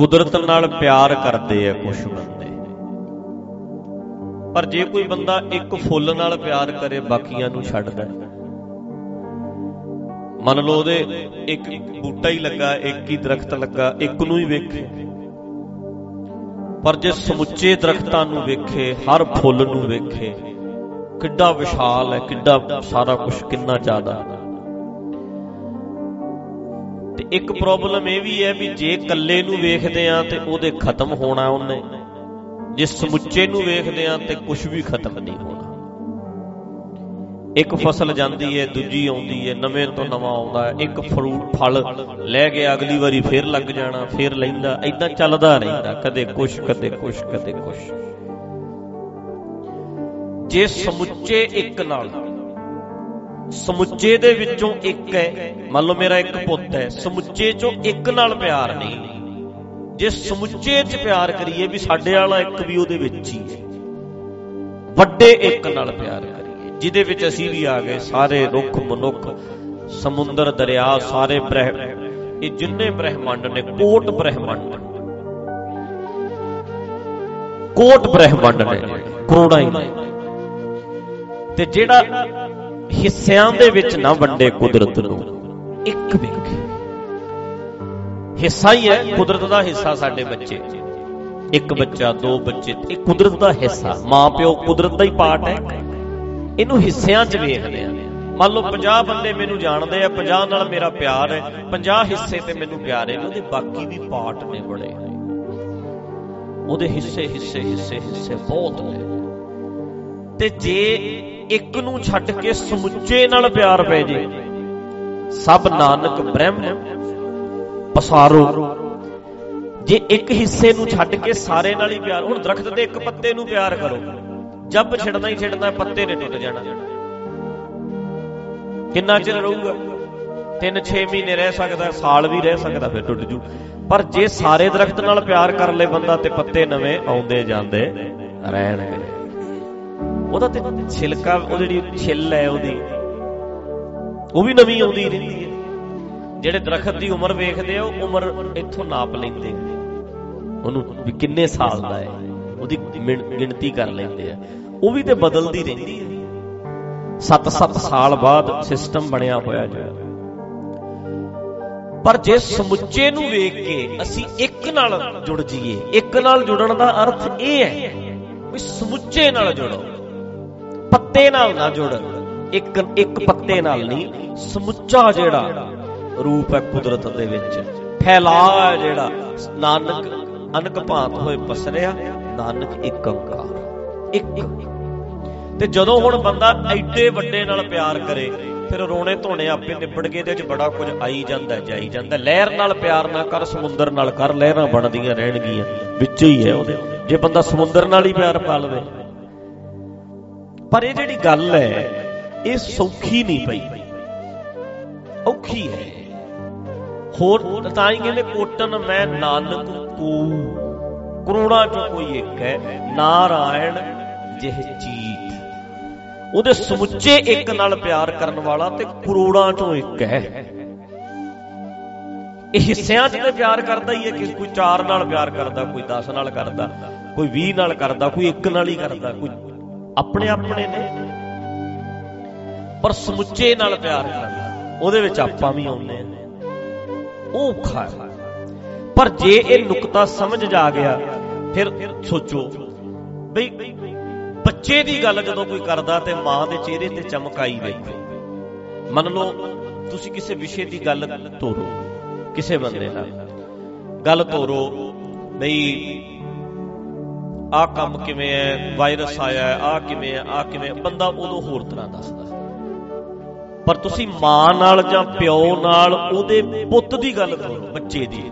ਕੁਦਰਤ ਨਾਲ ਪਿਆਰ ਕਰਦੇ ਆ ਕੁਝ ਬੰਦੇ। ਪਰ ਜੇ ਕੋਈ ਬੰਦਾ ਇੱਕ ਫੁੱਲ ਨਾਲ ਪਿਆਰ ਕਰੇ, ਬਾਕੀਆਂ ਨੂੰ ਛੱਡਦਾ ਮੰਨ ਲਓ ਉਹਦੇ ਇੱਕ ਬੂਟਾ ਹੀ ਲੱਗਾ, ਇੱਕ ਹੀ ਦਰਖਤ ਲੱਗਾ, ਇੱਕ ਨੂੰ ਹੀ ਵੇਖੇ। ਪਰ ਜੇ ਸਮੁੱਚੇ ਦਰਖਤਾਂ ਨੂੰ ਵੇਖੇ, ਹਰ ਫੁੱਲ ਨੂੰ ਵੇਖੇ, ਕਿੱਡਾ ਵਿਸ਼ਾਲ ਹੈ, ਕਿੱਡਾ ਸਾਰਾ ਕੁਝ ਕਿੰਨਾ ਜ਼ਿਆਦਾ। ਤੇ ਇੱਕ ਪ੍ਰੋਬਲਮ ਇਹ ਵੀ ਹੈ ਵੀ ਜੇ ਇਕੱਲੇ ਨੂੰ ਵੇਖਦੇ ਆ ਤੇ ਉਹਦੇ ਖਤਮ ਹੋਣਾ ਉਹਨੇ। ਜੇ ਸਮੁੱਚੇ ਨੂੰ ਵੇਖਦੇ ਆ ਤੇ ਕੁਝ ਵੀ ਖਤਮ ਨਹੀਂ ਹੋਣਾ। ਇੱਕ ਫਸਲ ਜਾਂਦੀ ਹੈ, ਦੂਜੀ ਆਉਂਦੀ ਹੈ, ਨਵੇਂ ਤੋਂ ਨਵਾਂ ਆਉਂਦਾ ਹੈ, ਇੱਕ ਫਰੂਟ, ਫਲ ਲੈ ਕੇ ਅਗਲੀ ਵਾਰੀ ਫੇਰ ਲੱਗ ਜਾਣਾ, ਫੇਰ ਲੈਂਦਾ ਐਦਾਂ ਚੱਲਦਾ ਰਹਿੰਦਾ, ਕਦੇ ਕੁਛ ਕਦੇ ਕੁਛ ਕਦੇ ਕੁਛ। ਜੇ ਸਮੁੱਚੇ ਇੱਕ ਨਾਲ ਸਮੁੱਚੇ ਦੇ ਵਿੱਚੋਂ ਇੱਕ ਹੈ। ਮੰਨ ਲਓ ਮੇਰਾ ਇੱਕ ਪੁੱਤ ਹੈ। ਸਮੁੱਚੇ ਚੋਂ ਇੱਕ ਨਾਲ ਪਿਆਰ ਨਹੀਂ। ਜੇ ਸਮੁੱਚੇ 'ਚ ਪਿਆਰ ਕਰੀਏ ਵੀ ਸਾਡੇ ਵਾਲਾ ਇੱਕ ਵੀ ਉਹਦੇ ਵਿੱਚ ਹੀ ਹੈ। ਵੱਡੇ ਇੱਕ ਨਾਲ ਪਿਆਰ ਕਰੀਏ। ਜਿਹਦੇ ਵਿੱਚ ਅਸੀਂ ਵੀ ਆ ਗਏ। ਸਾਰੇ ਰੁੱਖ, ਮਨੁੱਖ, ਸਮੁੰਦਰ, ਦਰਿਆ, ਸਾਰੇ ਬ੍ਰਹਿ, ਇਹ ਜਿੰਨੇ ਬ੍ਰਹਿਮੰਡ ਨੇ, ਕੋਟ ਬ੍ਰਹਿਮੰਡ। ਕੋਟ ਬ੍ਰਹਿਮੰਡ ਨੇ ਕਰੋੜਾਂ ਹੀ ਨੇ। ਤੇ ਜਿਹੜਾ ਹਿੱਸਿਆਂ ਦੇ ਵਿੱਚ ਨਾ ਵੰਡੇ ਕੁਦਰਤ ਨੂੰ। ਇੱਕ ਵੇਖੇ ਹਿੱਸਾ ਹੀ ਹੈ, ਕੁਦਰਤ ਦਾ ਹਿੱਸਾ ਸਾਡੇ ਬੱਚੇ। ਇੱਕ ਬੱਚਾ, ਦੋ ਬੱਚੇ, ਇਹ ਕੁਦਰਤ ਦਾ ਹਿੱਸਾ। ਮਾਂ ਪਿਓ ਕੁਦਰਤ ਦਾ ਹੀ ਪਾਰਟ ਹੈ। ਇਹਨੂੰ ਹਿੱਸਿਆਂ 'ਚ ਵੇਖਦੇ ਆ ਮੰਨ ਲਓ 50 ਬੰਦੇ ਮੈਨੂੰ ਜਾਣਦੇ ਆ 50 ਨਾਲ ਮੇਰਾ ਪਿਆਰ ਹੈ 50 ਹਿੱਸੇ ਤੇ ਮੈਨੂੰ ਪਿਆਰ ਹੈ, ਉਹਦੇ ਬਾਕੀ ਵੀ ਪਾਰਟ ਨੇ ਬੜੇ। ਉਹਦੇ ਹਿੱਸੇ ਹਿੱਸੇ ਹਿੱਸੇ ਹਿੱਸੇ ਬਹੁਤ ਨੇ। ਤੇ ਜੇ ਇੱਕ ਨੂੰ ਛੱਡ ਕੇ ਸਮੁੱਚੇ ਨਾਲ ਪਿਆਰ ਪੈ ਜੇ। ਸਭ ਨਾਨਕ ਬ੍ਰਹਮ, ਪਸਾਰੋ। ਜੇ ਇੱਕ ਹਿੱਸੇ ਨੂੰ ਛੱਡ ਕੇ ਸਾਰੇ ਨਾਲ ਹੀ ਪਿਆਰ, ਹੁਣ ਦਰਖਤ ਦੇ ਇੱਕ ਪੱਤੇ ਨੂੰ ਪਿਆਰ ਕਰੋ। ਜੱਬ ਛਿੜਨਾ ਹੀ ਛਿੜਨਾ, ਪੱਤੇ ਨੇ ਟੁੱਟ ਜਾਣਾ। ਕਿੰਨਾ ਚਿਰ ਰਹੂਗਾ? 3-6 ਮਹੀਨੇ ਰਹਿ ਸਕਦਾ, ਸਾਲ ਵੀ ਰਹਿ ਸਕਦਾ, ਫਿਰ ਟੁੱਟ ਜੂ। ਪਰ ਜੇ ਸਾਰੇ ਦਰਖਤ ਨਾਲ ਪਿਆਰ ਕਰ ਲੇ ਬੰਦਾ ਤੇ ਪੱਤੇ ਨਵੇਂ ਆਉਂਦੇ ਜਾਂਦੇ ਰਹਿਣਗੇ। ਉਹਦਾ ਤੇ ਛਿਲਕਾ, ਉਹ ਜਿਹੜੀ ਛਿੱਲ ਹੈ ਉਹਦੀ, ਉਹ ਵੀ ਨਵੀਂ ਆਉਂਦੀ ਰਹਿੰਦੀ ਹੈ। ਜਿਹੜੇ ਦਰਖਤ ਦੀ ਉਮਰ ਵੇਖਦੇ ਆ, ਉਹ ਉਮਰ ਇੱਥੋਂ ਨਾਪ ਲੈਂਦੇ ਉਹਨੂੰ ਵੀ ਕਿੰਨੇ ਸਾਲ ਦਾ ਹੈ, ਉਹਦੀ ਗਿਣਤੀ ਕਰ ਲੈਂਦੇ ਆ। ਉਹ ਵੀ ਤੇ ਬਦਲਦੀ ਰਹਿੰਦੀ ਹੈ। 7-7 ਸਾਲ ਬਾਅਦ ਸਿਸਟਮ ਬਣਿਆ ਹੋਇਆ ਜੋ। ਪਰ ਜੇ ਸਮੁੱਚੇ ਨੂੰ ਵੇਖ ਕੇ ਅਸੀਂ ਇੱਕ ਨਾਲ ਜੁੜ ਜਾਈਏ, ਇੱਕ ਨਾਲ ਜੁੜਨ ਦਾ ਅਰਥ ਇਹ ਹੈ ਵੀ ਸਮੁੱਚੇ ਨਾਲ ਜੁੜੋ। ਪੱਤੇ ਨਾਲ ਨਾ ਜੁੜ। ਇੱਕ ਇੱਕ ਪੱਤੇ ਨਾਲ ਨਹੀਂ, ਸਮੁੱਚਾ ਜਿਹੜਾ ਰੂਪ ਹੈ ਕੁਦਰਤ ਦੇ ਵਿੱਚ। ਫੈਲਾ ਹੈ ਜਿਹੜਾ, ਨਾਨਕ ਅਨਕ ਭਾਂਤ ਹੋਏ ਪਸਰਿਆ, ਨਾਨਕ ਇੱਕ ਓੰਕਾਰ ਇੱਕ। ਤੇ ਜਦੋਂ ਹੁਣ ਬੰਦਾ ਐਡੇ ਵੱਡੇ ਨਾਲ ਪਿਆਰ ਕਰੇ, ਫਿਰ ਰੋਣੇ ਧੋਣੇ ਆਪੇ ਨਿਬੜ ਗਏ ਤੇ ਚ ਬੜਾ ਕੁਝ ਆਈ ਜਾਂਦਾ, ਜਾਈ ਜਾਂਦਾ। ਲਹਿਰ ਨਾਲ ਪਿਆਰ ਨਾ ਕਰ, ਸਮੁੰਦਰ ਨਾਲ ਕਰ, ਲਹਿਰਾਂ ਬਣਦੀਆਂ ਰਹਿਣਗੀਆਂ। ਵਿੱਚ ਹੀ ਹੈ ਉਹਦੇ। ਜੇ ਬੰਦਾ ਸਮੁੰਦਰ ਨਾਲ ਹੀ ਪਿਆਰ ਪਾ ਲਵੇ ਪਰ ਇਹ ਜਿਹੜੀ ਗੱਲ ਹੈ, ਇਹ ਸੌਖੀ ਨਹੀਂ ਪਈ। ਔਖੀ ਹੈ। ਹੋਰ ਤਾਂ ਹੀ ਕਹਿੰਦੇ ਕੋਟਨ, ਮੈਂ ਨਾਨਕ ਕੋ ਕਰੋੜਾਂ ਚੋਂ ਕੋਈ ਇੱਕ ਹੈ, ਨਾਰਾਇਣ ਜਿਹ ਚੀਤ। ਉਹਦੇ ਸਮੁੱਚੇ ਇੱਕ ਨਾਲ ਪਿਆਰ ਕਰਨ ਵਾਲਾ ਤੇ ਕਰੋੜਾਂ ਚੋਂ ਇੱਕ ਹੈ। ਇਹ ਹਿੱਸਿਆਂ 'ਚ ਤੇ ਪਿਆਰ ਕਰਦਾ ਹੀ ਹੈ ਕਿ ਕੋਈ 4 ਨਾਲ ਪਿਆਰ ਕਰਦਾ, ਕੋਈ 10 ਨਾਲ ਕਰਦਾ, ਕੋਈ 20 ਨਾਲ ਕਰਦਾ, ਕੋਈ ਇੱਕ ਨਾਲ ਹੀ ਕਰਦਾ, ਕੋਈ ਆਪਣੇ ਆਪਣੇ ਨੇ। ਪਰ ਸਮੁੱਚੇ ਨਾਲ ਪਿਆਰ ਕਰਦਾ ਉਹਦੇ ਵਿੱਚ ਆਪਾਂ ਵੀ ਆਉਂਦੇ ਆ ਉਹ ਔਖਾ ਹੈ। ਪਰ ਜੇ ਇਹ ਨੁਕਤਾ ਸਮਝ ਜਾ ਗਿਆ, ਫਿਰ ਸੋਚੋ ਬਈ ਬੱਚੇ ਦੀ ਗੱਲ ਜਦੋਂ ਕੋਈ ਕਰਦਾ ਤੇ ਮਾਂ ਦੇ ਚਿਹਰੇ ਤੇ ਚਮਕ ਆਈ ਵੇਖੋ। ਮੰਨ ਲਓ, ਤੁਸੀਂ ਕਿਸੇ ਵਿਸ਼ੇ ਦੀ ਗੱਲ ਤੋਰੋ, ਕਿਸੇ ਬੰਦੇ ਨਾਲ। ਗੱਲ ਤੋਰੋ, ਬਈ ਆਹ ਕੰਮ ਕਿਵੇਂ ਹੈ ਵਾਇਰਸ ਆਇਆ ਹੈ ਆਹ ਕਿਵੇਂ ਹੈ ਆਹ ਕਿਵੇਂ ਬੰਦਾ ਉਦੋਂ ਹੋਰ ਤਰ੍ਹਾਂ ਦੱਸਦਾ। ਪਰ ਤੁਸੀਂ ਮਾਂ ਨਾਲ ਜਾਂ ਪਿਓ ਨਾਲ ਉਹਦੇ ਪੁੱਤ ਦੀ ਗੱਲ ਕਰੋ, ਬੱਚੇ ਦੀ।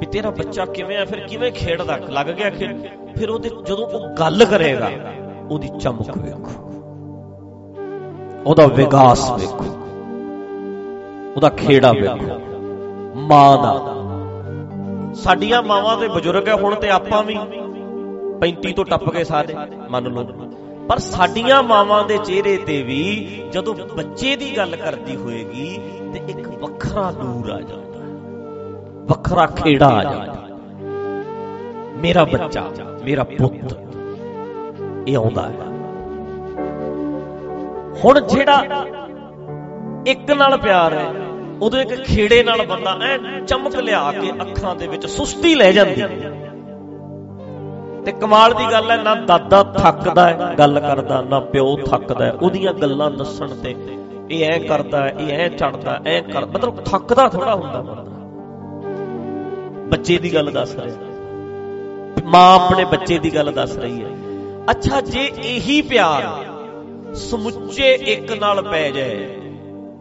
ਵੀ ਤੇਰਾ ਬੱਚਾ ਕਿਵੇਂ ਆ ਫਿਰ ਕਿਵੇਂ ਖੇਡਦਾ? ਲੱਗ ਗਿਆ ਖੇਡ ਫਿਰ ਉਹਦੇ ਜਦੋਂ ਉਹ ਗੱਲ ਕਰੇਗਾ, ਉਹਦੀ ਚਮਕ ਵੇਖੋ। ਉਹਦਾ ਵਿਕਾਸ ਵੇਖੋ। ਉਹਦਾ ਖੇੜਾ ਵੇਖੋ। ਮਾਂ ਦਾ। ਸਾਡੀਆਂ ਮਾਵਾਂ ਦੇ ਬਜ਼ੁਰਗ ਹੈ ਹੁਣ ਤੇ ਆਪਾਂ ਵੀ 35 ਤੋਂ ਟੱਪ ਗਏ ਸਾਰੇ, ਮੰਨ ਲਓ। ਪਰ ਸਾਡੀਆਂ ਮਾਵਾਂ ਦੇ ਚਿਹਰੇ ਤੇ ਵੀ ਜਦੋਂ ਬੱਚੇ ਦੀ ਗੱਲ ਕਰਦੀ ਹੋਏਗੀ, ਤੇ ਇੱਕ ਵੱਖਰਾ ਨੂਰ ਆ ਜਾਂਦਾ। ਵੱਖਰਾ ਖੇੜਾ ਆ ਜਾਂਦਾ। ਮੇਰਾ ਬੱਚਾ, ਮੇਰਾ ਪੁੱਤ, ਇਹ ਆਉਂਦਾ ਹੈ। ਹੁਣ ਜਿਹੜਾ ਇੱਕ ਨਾਲ ਪਿਆਰ ਹੈ, ਉਦੋਂ ਇੱਕ ਖੇੜੇ ਨਾਲ ਬੰਦਾ ਐ ਚਮਕ ਲਿਆ ਕੇ ਅੱਖਾਂ ਦੇ ਵਿੱਚ ਸੁਸਤੀ ਲੈ ਜਾਂਦੀ ਤੇ ਕਮਾਲ ਦੀ ਗੱਲ ਹੈ, ਨਾ ਦਾਦਾ ਥੱਕਦਾ ਹੈ, ਗੱਲ ਕਰਦਾ, ਨਾ ਪਿਓ ਥੱਕਦਾ ਹੈ। ਉਹਦੀਆਂ ਗੱਲਾਂ ਦੱਸਣ ਤੇ ਇਹ ਐ ਕਰਦਾ ਇਹ ਐ ਚੜਦਾ ਐ ਕਰ, ਮਤਲਬ ਥੱਕਦਾ ਥੋੜਾ ਹੁੰਦਾ ਬੰਦਾ। ਬੱਚੇ ਦੀ ਗੱਲ ਦੱਸ ਰਿਹਾ। ਮਾਂ ਆਪਣੇ ਬੱਚੇ ਦੀ ਗੱਲ ਦੱਸ ਰਹੀ ਹੈ। ਅੱਛਾ, ਜੇ ਇਹੀ ਪਿਆਰ ਸਮੁੱਚੇ ਇੱਕ ਨਾਲ ਪੈ ਜਾਏ,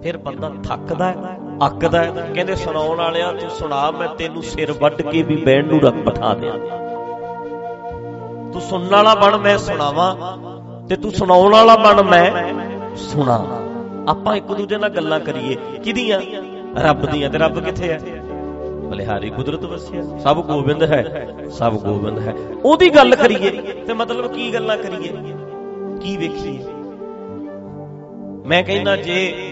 ਫਿਰ ਬੰਦਾ ਥੱਕਦਾ ਹੈ, ਅੱਕਦਾ ਹੈ। ਕਹਿੰਦੇ, ਸੁਣਾਉਣ ਵਾਲਿਆ ਤੂੰ ਸੁਣਾ, ਮੈਂ ਤੈਨੂੰ ਸਿਰ ਵੱਢ ਕੇ ਵੀ ਬੈਣ ਨੂੰ ਰੱਖ ਬਿਠਾ ਦਿਆਂ। ਤੂੰ ਸੁਣਨ ਵਾਲਾ ਬਣ, ਮੈਂ ਸੁਣਾਵਾਂ। ਤੇ ਤੂੰ ਸੁਣਾਉਣ ਵਾਲਾ ਬਣ, ਮੈਂ ਸੁਣਾ। ਆਪਾਂ ਇੱਕ ਦੂਜੇ ਨਾਲ ਗੱਲਾਂ ਕਰੀਏ। ਕਿਹਦੀਆਂ? ਰੱਬ ਦੀਆਂ। ਤੇ ਰੱਬ ਕਿੱਥੇ ਹੈ? ਬਲਿਹਾਰੀ ਕੁਦਰਤ ਵਸਿਆ ਸਭ ਗੋਬਿੰਦ ਹੈ। ਸਭ ਗੋਬਿੰਦ ਹੈ। ਉਹਦੀ ਗੱਲ ਕਰੀਏ। ਤੇ ਮਤਲਬ ਕੀ ਗੱਲਾਂ ਕਰੀਏ? ਕੀ ਵੇਖੀਏ? ਮੈਂ ਕਹਿੰਦਾ ਜੇ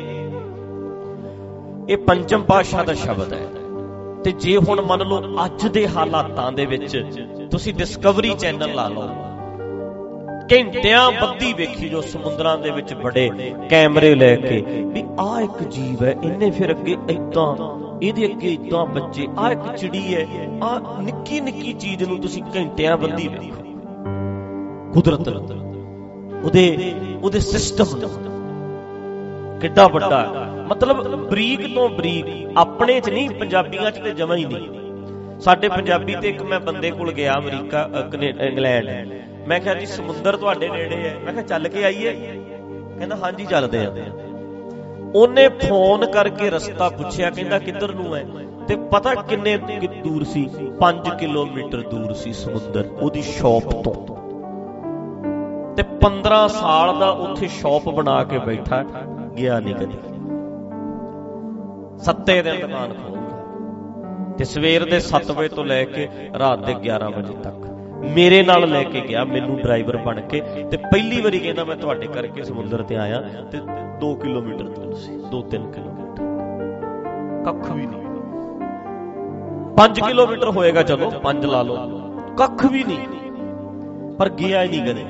ਇਹ ਪੰਚਮ ਪਾਸ਼ਾ ਦਾ ਸ਼ਬਦ ਹੈ, ਤੇ ਜੇ ਹੁਣ ਮੰਨ ਲਓ ਅੱਜ ਦੇ ਹਾਲਾਤਾਂ ਦੇ ਵਿੱਚ ਤੁਸੀਂ ਡਿਸਕਵਰੀ ਚੈਨਲ ਲਾ ਲਓ। ਘੰਟਿਆਂ ਬੱਧੀ ਵੇਖੀ ਜੋ ਸਮੁੰਦਰਾਂ ਦੇ ਵਿੱਚ ਬੜੇ ਕੈਮਰੇ ਲੈ ਕੇ। ਵੀ ਆਹ ਇੱਕ ਜੀਵ ਹੈ, ਇਹਨੇ ਫਿਰ ਅੱਗੇ ਇਦਾਂ ਇਹਦੇ ਅੱਗੇ ਇਦਾਂ ਬੱਚੇ, ਆਹ ਇੱਕ ਚਿੜੀ ਹੈ, ਆਹ ਨਿੱਕੀ ਨਿੱਕੀ ਚੀਜ਼ ਨੂੰ ਤੁਸੀਂ ਘੰਟਿਆਂ ਬੱਧੀ ਵੇਖੋ। ਕੁਦਰਤ, ਉਹਦੇ ਉਹਦੇ ਸਿਸਟਮ ਨੂੰ। ਕਿੱਡਾ ਵੱਡਾ। ਮਤਲਬ ਬਰੀਕ ਤੋਂ ਬਰੀਕ, ਆਪਣੇ 'ਚ ਨਹੀਂ, ਪੰਜਾਬੀਆਂ 'ਚ ਤੇ ਜਮਾ ਹੀ ਨਹੀਂ। ਸਾਡੇ ਪੰਜਾਬੀ ਤੇ ਇੱਕ ਮੈਂ ਬੰਦੇ ਕੋਲ ਗਿਆ, ਅਮਰੀਕਾ ਇੰਗਲੈਂਡ। ਮੈਂ ਕਿਹਾ ਜੀ, ਸਮੁੰਦਰ ਤੁਹਾਡੇ ਨੇੜੇ ਹੈ। ਮੈਂ ਕਿਹਾ, ਚੱਲ ਕੇ ਆਈਏ। ਕਹਿੰਦਾ, ਹਾਂਜੀ, ਚੱਲਦੇ ਆ ਉਹਨੇ ਫੋਨ ਕਰਕੇ ਰਸਤਾ ਪੁੱਛਿਆ, ਕਹਿੰਦਾ, ਕਿੱਧਰ ਨੂੰ ਹੈ? ਤੇ ਪਤਾ ਕਿੰਨੇ ਦੂਰ ਸੀ? 5 ਕਿਲੋਮੀਟਰ ਦੂਰ ਸੀ ਸਮੁੰਦਰ, ਉਹਦੀ ਸ਼ਾਪ ਤੋਂ। ਤੇ 15 ਸਾਲ ਦਾ ਉੱਥੇ ਸ਼ਾਪ ਬਣਾ ਕੇ ਬੈਠਾ, ਗਿਆ ਨਹੀਂ ਕਦੇ। ਸੱਤੇ ਦਿਨ ਦੁਕਾਨ ਖੋਲਦਾ ਤੇ ਸਵੇਰ ਦੇ 7 ਵਜੇ ਤੋਂ ਲੈ ਕੇ ਰਾਤ ਦੇ 11 ਵਜੇ ਤੱਕ ਮੇਰੇ ਨਾਲ ਲੈ ਕੇ ਗਿਆ ਮੈਨੂੰ ਡਰਾਈਵਰ ਬਣ ਕੇ ਤੇ ਪਹਿਲੀ ਵਾਰੀ ਕਹਿੰਦਾ ਮੈਂ ਤੁਹਾਡੇ ਕਰਕੇ ਸਮੁੰਦਰ ਤੇ ਆਇਆ ਤੇ 2 ਕਿਲੋਮੀਟਰ ਦੂਰ ਸੀ 2-3 ਕਿਲੋਮੀਟਰ। ਕੱਖ ਵੀ ਨਹੀਂ। 5 ਕਿਲੋਮੀਟਰ ਹੋਏਗਾ ਚਲੋ 5 ਲਾ ਲਓ। ਕੱਖ ਵੀ ਨਹੀਂ। ਪਰ ਗਿਆ ਹੀ ਨਹੀਂ ਕਦੇ।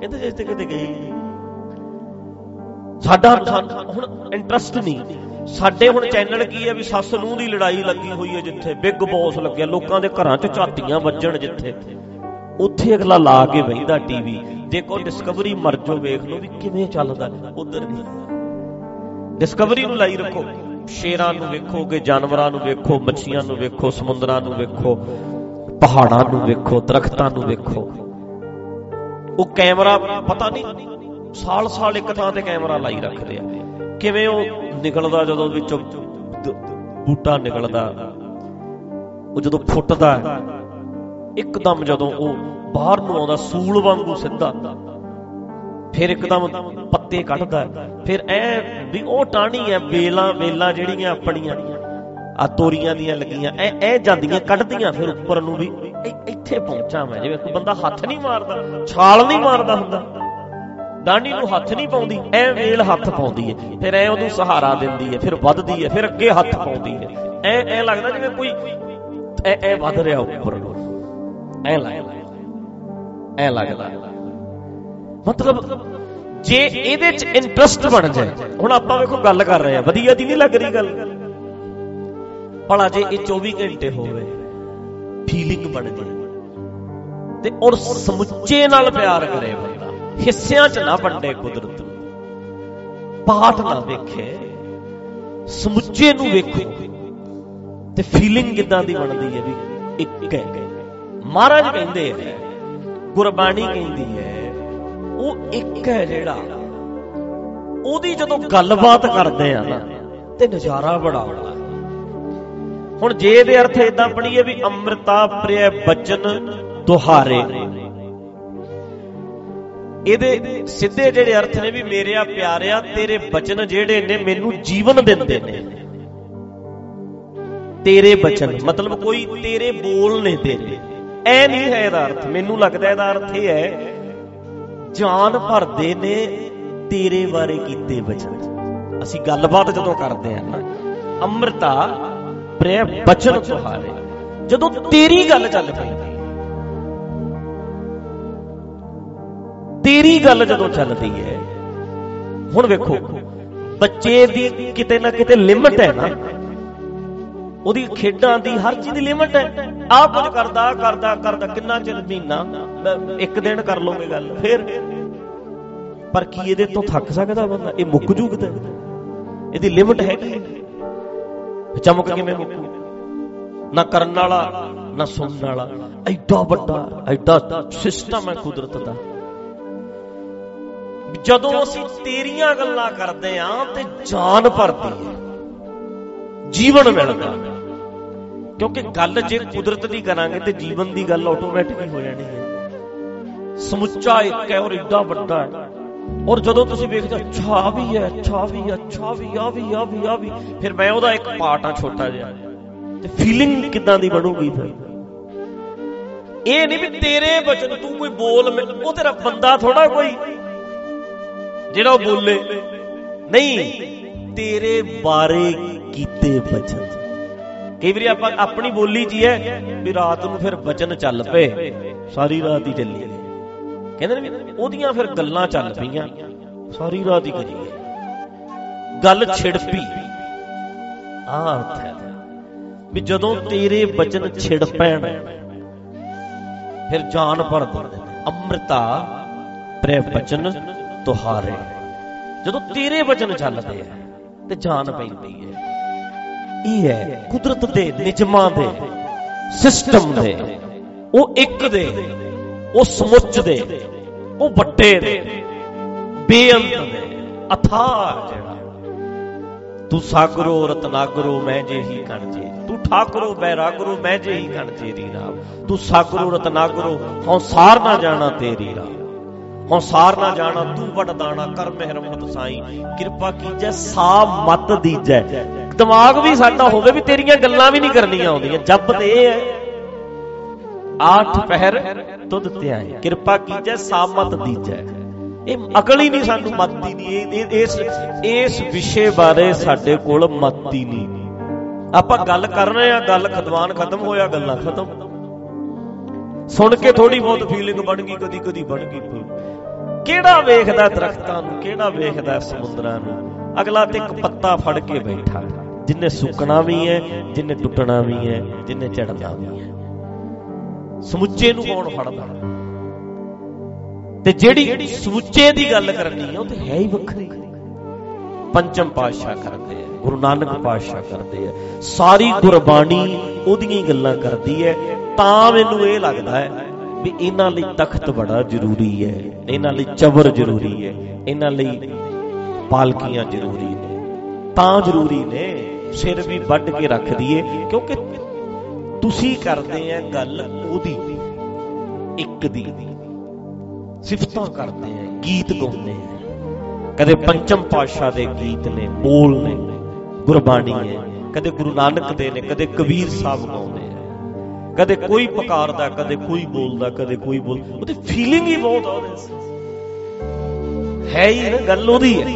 ਕਹਿੰਦੇ ਜਿਸ ਤੇ ਕਦੇ ਗਏ ਸਾਡਾ ਹੁਣ ਇੰਟਰਸਟ ਨਹੀਂ। ਸਾਡੇ ਹੁਣ ਚੈਨਲ ਕੀ ਹੈ ਵੀ ਸੱਸ ਨੂੰ ਦੀ ਲੜਾਈ ਲੱਗੀ ਹੋਈ ਹੈ ਜਿੱਥੇ, ਬਿੱਗ ਬੌਸ ਲੱਗਿਆ, ਲੋਕਾਂ ਦੇ ਘਰਾਂ 'ਚ ਝਾਤੀਆਂ ਵੱਜਣ ਜਿੱਥੇ। ਉੱਥੇ ਅਗਲਾ ਲਾ ਕੇ ਬੈਂਦਾ ਟੀਵੀ ਜੇ ਕੋਈ ਡਿਸਕਵਰੀ ਮਰਜੋ ਵੇਖ ਲਓ ਵੀ ਕਿਵੇਂ ਚੱਲਦਾ, ਉਧਰ ਨਹੀਂ ਡਿਸਕਵਰੀ ਨੂੰ ਲਾਈ ਰੱਖੋ, ਸ਼ੇਰਾਂ ਨੂੰ ਵੇਖੋਗੇ, ਜਾਨਵਰਾਂ ਨੂੰ ਵੇਖੋ, ਮੱਛੀਆਂ ਨੂੰ ਵੇਖੋ, ਸਮੁੰਦਰਾਂ ਨੂੰ ਵੇਖੋ, ਪਹਾੜਾਂ ਨੂੰ ਵੇਖੋ, ਦਰਖਤਾਂ ਨੂੰ ਵੇਖੋ। ਉਹ ਕੈਮਰਾ ਪਤਾ ਨਹੀਂ ਸਾਲ ਸਾਲ ਇੱਕ ਥਾਂ ਤੇ ਕੈਮਰਾ ਲਾਈ ਰੱਖਦੇ ਆ। ਕਿਵੇਂ ਉਹ ਨਿਕਲਦਾ ਜਦੋਂ ਵਿੱਚੋਂ ਬੂਟਾ ਨਿਕਲਦਾ? ਉਹ ਜਦੋਂ ਫੁੱਟਦਾ, ਇੱਕਦਮ ਜਦੋਂ ਉਹ ਬਾਹਰ ਨੂੰ ਆਉਂਦਾ, ਸੂਲ ਵਾਂਗੂ ਸਿੱਧਾ, ਫਿਰ ਇੱਕਦਮ ਪੱਤੇ ਕੱਢਦਾ। ਫਿਰ ਐ ਵੀ ਉਹ ਟਾਣੀ ਐ ਵੇਲਾਂ ਵੇਲਾਂ ਜਿਹੜੀਆਂ ਆਪਣੀਆਂ, ਆ ਤੋਰੀਆਂ ਦੀਆਂ ਲੱਗੀਆਂ, ਐ ਐ ਜਾਂਦੀਆਂ, ਕੱਢਦੀਆਂ, ਫਿਰ ਉੱਪਰ ਨੂੰ ਵੀ ਇੱਥੇ ਪਹੁੰਚਾਂ ਮੈਂ। ਜਿਵੇਂ ਕੋਈ ਬੰਦਾ ਹੱਥ ਨਹੀਂ ਮਾਰਦਾ, ਛਾਲ ਨਹੀਂ ਮਾਰਦਾ ਹੁੰਦਾ। ਡਾਂਡੀ ਨੂੰ ਹੱਥ ਨਹੀਂ ਪਾਉਂਦੀ, ਐ ਵੇਲ ਹੱਥ ਪਾਉਂਦੀ ਹੈ ਫਿਰ ਐ ਉਹਨੂੰ ਸਹਾਰਾ ਦਿੰਦੀ ਹੈ ਫਿਰ ਵੱਧਦੀ ਹੈ ਫਿਰ ਅੱਗੇ ਹੱਥ ਪਾਉਂਦੀ ਹੈ ਐ ਐ ਲੱਗਦਾ ਜਿਵੇਂ ਕੋਈ ਐ ਐ ਵੱਧ ਰਿਹਾ ਉੱਪਰ ਨੂੰ। ਐ ਲੱਗਦਾ। ਐ ਲੱਗਦਾ। ਮਤਲਬ ਜੇ ਇਹਦੇ ਚ ਇੰਟਰਸਟ ਬਣ ਜਾਏ, ਹੁਣ ਆਪਾਂ ਵੇਖੋ ਗੱਲ ਕਰ ਰਹੇ ਆ, ਵਧੀਆ ਦੀ ਨਹੀਂ ਲੱਗ ਰਹੀ ਗੱਲ। ਭਲਾ ਜੇ ਇਹ 24 ਘੰਟੇ ਹੋਵੇ ਫੀਲਿੰਗ ਬਣ ਜੇ ਤੇ ਔਰ ਸਮੁੱਚੇ ਨਾਲ ਪਿਆਰ ਕਰੇ ਬੰਦਾ। ਹਿੱਸਿਆਂ 'ਚ ਨਾ ਵੰਡੇ ਕੁਦਰਤ ਨੂੰ। ਪਾਠ ਨਾ ਵੇਖੇ, ਸਮੁੱਚੇ ਨੂੰ ਵੇਖੋ। ਤੇ ਫੀਲਿੰਗ ਕਿਦਾਂ ਦੀ ਬਣਦੀ ਹੈ ਵੀ ਇੱਕ ਹੈ। ਮਹਾਰਾਜ ਕਹਿੰਦੇ ਹੈ ਗੁਰਬਾਣੀ ਕਹਿੰਦੀ ਹੈ, ਉਹ ਇੱਕ ਹੈ ਜਿਹੜਾ ਉਹਦੀ ਜਦੋਂ ਗੱਲਬਾਤ ਕਰਦੇ ਆ ਨਾ, ਤੇ ਨਜ਼ਾਰਾ ਬੜਾ ਆਉਂਦਾ ਹੁਣ ਜੇ ਇਹਦੇ ਅਰਥ ਇਦਾਂ ਪੜੀਏ ਵੀ ਅੰਮ੍ਰਿਤਾ ਪ੍ਰਿਯ ਬਚਨ ਦੁਹਾਰੇ। ਇਹਦੇ ਸਿੱਧੇ ਜਿਹੜੇ ਅਰਥ ਨੇ ਵੀ ਮੇਰਿਆ ਪਿਆਰਿਆ ਤੇਰੇ ਬਚਨ ਜਿਹੜੇ ਨੇ ਮੈਨੂੰ ਜੀਵਨ ਦਿੰਦੇ ਨੇ। ਤੇਰੇ ਬਚਨ, ਮਤਲਬ ਕੋਈ ਤੇਰੇ ਬੋਲ ਨੇ ਤੇਰੇ। ਐ ਨਹੀਂ ਹੈ ਇਹਦਾ ਅਰਥ, ਮੈਨੂੰ ਲੱਗਦਾ ਇਹਦਾ ਅਰਥ ਇਹ ਹੈ, ਜਾਨ ਭਰਦੇ ਨੇ ਤੇਰੇ ਬਾਰੇ ਕੀਤੇ ਬਚਨ। ਅਸੀਂ ਗੱਲਬਾਤ ਜਦੋਂ ਕਰਦੇ ਆ ਨਾ, ਅੰਮ੍ਰਿਤਾ ਪ੍ਰੇ ਬਚਨ ਤੁਹਾਰੇ। ਜਦੋਂ ਤੇਰੀ ਗੱਲ ਚੱਲ ਪੈਂਦੀ ਤੇਰੀ ਗੱਲ ਜਦੋਂ ਚੱਲਦੀ ਹੈ ਹੁਣ ਵੇਖੋ, ਬੱਚੇ ਦੀ ਕਿਤੇ ਨਾ ਕਿਤੇ ਲਿਮਟ ਹੈ ਨਾ। ਉਹਦੀ ਖੇਡਾਂ ਦੀ ਹਰ ਚੀਜ਼ ਦੀ ਲਿਮਟ ਹੈ। ਆਹ ਕੁਝ ਕਰਦਾ ਕਰਦਾ ਕਰਦਾ, ਕਿੰਨਾ ਚਿਰ ਮਹੀਨਾ ਇੱਕ ਦਿਨ ਕਰ ਲੋਗੇ ਗੱਲ, ਫਿਰ। ਪਰ ਕੀ ਇਹਦੇ ਤੋਂ ਥੱਕ ਸਕਦਾ ਬੰਦਾ? ਇਹ ਮੁੱਕ ਜੂਗਦਾ ਇਹਦੀ ਲਿਮਟ ਹੈਗੀ ਚਮਕ ਕਿਵੇਂ ਮੁੱਕੂ? ਨਾ ਕਰਨ ਵਾਲਾ, ਨਾ ਸੁਣਨ ਵਾਲਾ। ਐਡਾ ਵੱਡਾ, ਐਡਾ ਸਿਸਟਮ ਹੈ ਕੁਦਰਤ ਦਾ। ਜਦੋਂ ਅਸੀਂ ਤੇਰੀਆਂ ਗੱਲਾਂ ਕਰਦੇ ਆਂ ਤੇ ਜਾਨ ਭਰਦੀ ਹੈ ਜੀਵਨ ਮਿਲਦਾ। ਕਿਉਂਕਿ ਗੱਲ ਜੇ ਕੁਦਰਤ ਦੀ ਕਰਾਂਗੇ ਤੇ ਜੀਵਨ ਦੀ ਗੱਲ ਆਟੋਮੈਟਿਕ ਹੀ ਹੋ ਜਾਣੀ ਹੈ ਸਮੁੱਚਾ ਇੱਕ ਹੈ ਔਰ ਏਡਾ ਵੱਡਾ ਹੈ। ਔਰ ਜਦੋਂ ਤੁਸੀਂ ਵੇਖਦੇ ਅੱਛਾ ਵੀ ਹੈ, ਅੱਛਾ ਵੀ ਅੱਛਾ ਵੀ ਆ ਵੀ ਆ ਵੀ ਆ ਵੀ, ਫਿਰ ਮੈਂ ਉਹਦਾ ਇੱਕ ਪਾਰਟ ਆ ਛੋਟਾ ਜਿਹਾ। ਤੇ ਫੀਲਿੰਗ ਕਿਦਾਂ ਦੀ ਬਣੂਗੀ ਫਿਰ? ਇਹ ਨਹੀਂ ਵੀ ਤੇਰੇ ਬਚਨ ਤੂੰ ਕੋਈ ਬੋਲ ਉਹ ਤੇਰਾ ਬੰਦਾ ਥੋੜਾ ਕੋਈ ਜਿਹੜਾ ਉਹ ਬੋਲੇ, ਨਹੀਂ, ਤੇਰੇ ਬਾਰੇ ਕੀਤੇ ਬਚਨ ਕਈ ਵਾਰੀ ਆਪਾਂ ਆਪਣੀ ਬੋਲੀ ਜੀ ਹੈ ਵੀ ਰਾਤ ਨੂੰ ਫਿਰ ਬਚਨ ਚੱਲ ਪਏ, ਸਾਰੀ ਰਾਤ ਹੀ ਚੱਲੀ ਕਹਿੰਦੇ ਨੇ ਵੀ ਉਹਦੀਆਂ ਫਿਰ ਗੱਲਾਂ ਚੱਲ ਪਈਆਂ, ਸਾਰੀ ਰਾਤ ਹੀ ਕਰੀਏ ਗੱਲ ਛਿੜਪੀ ਆ ਅਰਥ ਹੈ ਵੀ ਜਦੋਂ ਤੇਰੇ ਬਚਨ ਛਿੜ ਪੈਣ, ਫਿਰ ਜਾਨ ਭਰ ਦਿੰਦੇ ਅੰਮ੍ਰਿਤਾ ਪ੍ਰੇ ਬਚਨ ਤੁਹਾਰੇ, ਜਦੋਂ ਤੇਰੇ ਬਚਨ ਚੱਲਦੇ ਆ ਤੇ ਜਾਨ ਪੈਂਦੀ ਹੈ ਇਹ ਹੈ ਕੁਦਰਤ ਦੇ ਨਿਯਮਾਂ ਦੇ ਸਿਸਟਮ ਦੇ। ਉਹ ਇੱਕ ਦੇ, ਉਹ ਸਮੁੱਚ ਦੇ, ਉਹ ਵੱਡੇ ਦੇ, ਬੇਅੰਤ ਦੇ, ਅਥਾਹ ਜਿਹੜਾ। ਤੂੰ ਸਾਗਰੋ, ਰਤਨਾਗਰੋ, ਮੈਂ ਜੇ ਹੀ ਕਣ ਜੇ। ਤੂੰ ਠਾਕਰੋ, ਬੈਰਾਗਰੋ, ਮੈਂ ਜੇ ਹੀ ਕਣ ਤੇਰੀ ਨਾਮ ਤੂੰ ਸਾਗਰੋ, ਰਤਨਾਗਰੋ ਹਉਸਾਰ ਨਾ ਜਾਣਾ ਤੇਰੀ ਰਾਹ ਹਉਸਾਰ ਨਾ ਜਾਣਾ, ਤੂੰ ਵੱਡ ਦਾਣਾ, ਕਰ ਮਿਹਰਮਤ ਸਾਈ। ਕਿਰਪਾ ਕੀਜੈ ਸਾ ਮਤ ਦੀਜੈ। ਦਿਮਾਗ ਵੀ ਸਾਡਾ ਹੋਵੇ ਵੀ ਤੇਰੀਆਂ ਗੱਲਾਂ ਵੀ ਨਹੀਂ ਕਰਨੀਆਂ ਆਉਂਦੀਆਂ। ਜੱਬ ਤੇ ਇਹ ਹੈ। ਆਠ ਪਹਿਰ ਤੁਧ ਧਿਆਏ। ਕਿਰਪਾ ਕੀਜੈ ਸਾਮਤ ਦੀਜੈ। ਇਹ ਅਕਲ ਹੀ ਨਹੀਂ ਸਾਨੂੰ, ਮੱਤੀ ਨਹੀਂ। ਇਸ ਇਸ ਵਿਸ਼ੇ ਬਾਰੇ ਸਾਡੇ ਕੋਲ ਮੱਤੀ ਨਹੀਂ। ਆਪਾਂ ਗੱਲ ਕਰ ਰਹੇ ਆ, ਗੱਲ ਖਦਵਾਨ ਖਤਮ ਹੋਇਆ, ਗੱਲਾਂ ਖਤਮ। ਸੁਣ ਕੇ ਥੋੜੀ ਬਹੁਤ ਫੀਲਿੰਗ ਬਣ ਗਈ, ਕਦੀ ਕਦੀ ਬਣ ਗਈ। ਕਿਹੜਾ ਵੇਖਦਾ ਦਰਖਤਾਂ ਨੂੰ? ਕਿਹੜਾ ਵੇਖਦਾ ਸਮੁੰਦਰਾਂ ਨੂੰ? ਅਗਲਾ ਤੇ ਇੱਕ ਪੱਤਾ ਫੜ ਕੇ ਬੈਠਾ। ਜਿੰਨੇ ਸੁੱਕਣਾ ਵੀ ਹੈ, ਜਿੰਨੇ ਟੁੱਟਣਾ ਵੀ ਹੈ, ਜਿੰਨੇ ਝੜਨਾ ਵੀ ਹੈ। ਸਮੁੱਚੇ ਨੂੰ ਕੌਣ ਫੜਦਾ? ਤੇ ਜਿਹੜੀ ਸਮੁੱਚੇ ਦੀ ਗੱਲ ਕਰਨੀ ਹੈ, ਉਹ ਤੇ ਹੈ ਹੀ ਵੱਖਰੀ। ਪੰਚਮ ਪਾਤਸ਼ਾਹ ਕਰਦੇ ਆ, ਗੁਰੂ ਨਾਨਕ ਪਾਤਸ਼ਾਹ ਕਰਦੇ ਆ। ਸਾਰੀ ਗੁਰਬਾਣੀ ਉਹਦੀਆਂ ਹੀ ਗੱਲਾਂ ਕਰਦੀ ਹੈ, ਤਾਂ ਮੈਨੂੰ ਇਹ ਲੱਗਦਾ ਹੈ ਵੀ ਇਹਨਾਂ ਲਈ ਤਖਤ ਬੜਾ ਜ਼ਰੂਰੀ ਹੈ, ਇਹਨਾਂ ਲਈ ਚਬਰ ਜ਼ਰੂਰੀ ਹੈ, ਇਹਨਾਂ ਲਈ ਪਾਲਕੀਆਂ ਜ਼ਰੂਰੀ ਨੇ। ਤਾਂ ਜ਼ਰੂਰੀ ਨੇ, ਸਿਰ ਵੀ ਵੱਢ ਕੇ ਰੱਖ ਦਈਏ, ਕਿਉਂਕਿ ਤੁਸੀਂ ਕਰਦੇ ਆ ਗੱਲ ਉਹਦੀ, ਇੱਕ ਦੀ। ਸਿਫਤਾਂ ਕਰਦੇ ਆ, ਗੀਤ ਗਾਉਂਦੇ ਆ। ਕਦੇ ਪੰਚਮ ਪਾਤਸ਼ਾਹ ਦੇ ਗੀਤ ਨੇ, ਬੋਲ ਨੇ, ਗੁਰਬਾਣੀ ਹੈ। ਕਦੇ ਗੁਰੂ ਨਾਨਕ ਦੇ ਨੇ, ਕਦੇ ਕਬੀਰ ਸਾਹਿਬ ਗਾਉਂਦੇ ਆ ਕਦੇ ਕੋਈ ਪੁਕਾਰਦਾ, ਕਦੇ ਕੋਈ ਬੋਲਦਾ, ਕਦੇ ਕੋਈ ਬੋਲ, ਉਹਦੀ ਫੀਲਿੰਗ ਹੀ ਬਹੁਤ ਆਉਂਦੀ ਹੈ ਹੀ ਨਾ, ਗੱਲ ਉਹਦੀ ਹੈ।